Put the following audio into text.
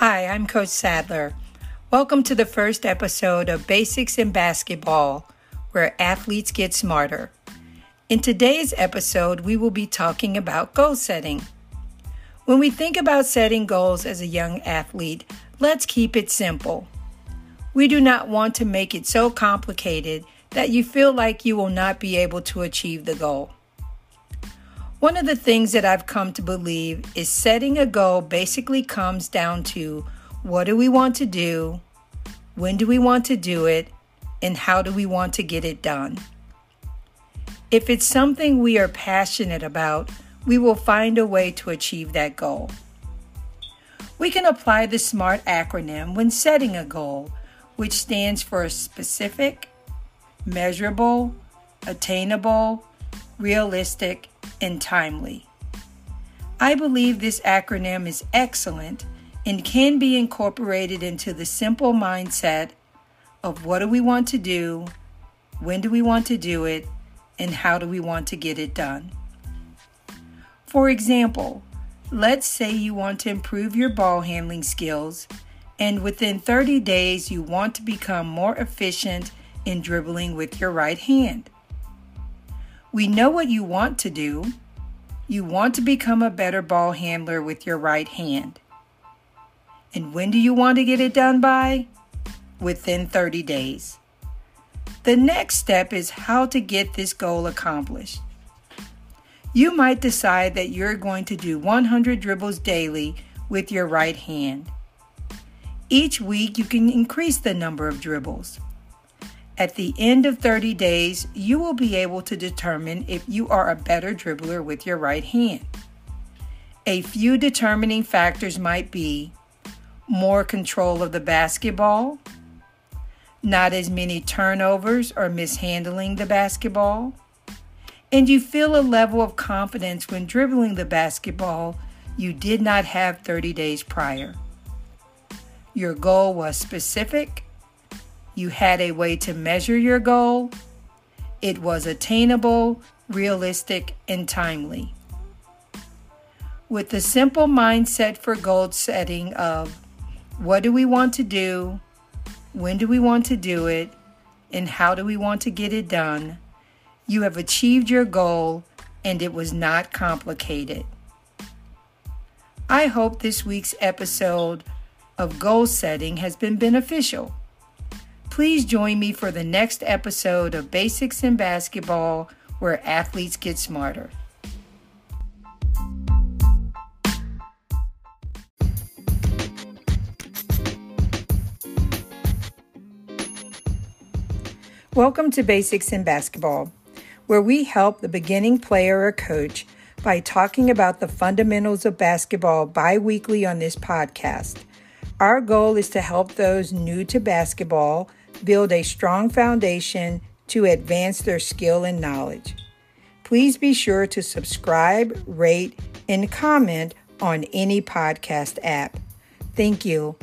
Hi, I'm Coach Sadler. Welcome to the first episode of Basics in Basketball, where athletes get smarter. In today's episode, we will be talking about goal setting. When we think about setting goals as a young athlete, let's keep it simple. We do not want to make it so complicated that you feel like you will not be able to achieve the goal. One of the things that I've come to believe is setting a goal basically comes down to what do we want to do, when do we want to do it, and how do we want to get it done. If it's something we are passionate about, we will find a way to achieve that goal. We can apply the SMART acronym when setting a goal, which stands for specific, measurable, attainable, realistic, and timely. I believe this acronym is excellent and can be incorporated into the simple mindset of what do we want to do, when do we want to do it, and how do we want to get it done. For example, let's say you want to improve your ball handling skills, and within 30 days you want to become more efficient in dribbling with your right hand. We know what you want to do. You want to become a better ball handler with your right hand. And when do you want to get it done by? Within 30 days. The next step is how to get this goal accomplished. You might decide that you're going to do 100 dribbles daily with your right hand. Each week, you can increase the number of dribbles. At the end of 30 days, you will be able to determine if you are a better dribbler with your right hand. A few determining factors might be more control of the basketball, not as many turnovers or mishandling the basketball, and you feel a level of confidence when dribbling the basketball you did not have 30 days prior. Your goal was specific you had a way to measure your goal. It was attainable, realistic, and timely. With the simple mindset for goal setting of what do we want to do, when do we want to do it, and how do we want to get it done, you have achieved your goal and it was not complicated. I hope this week's episode of goal setting has been beneficial. Please join me for the next episode of Basics in Basketball, where athletes get smarter. Welcome to Basics in Basketball, where we help the beginning player or coach by talking about the fundamentals of basketball bi weekly on this podcast. Our goal is to help those new to basketball build a strong foundation to advance their skill and knowledge. Please be sure to subscribe, rate, and comment on any podcast app. Thank you.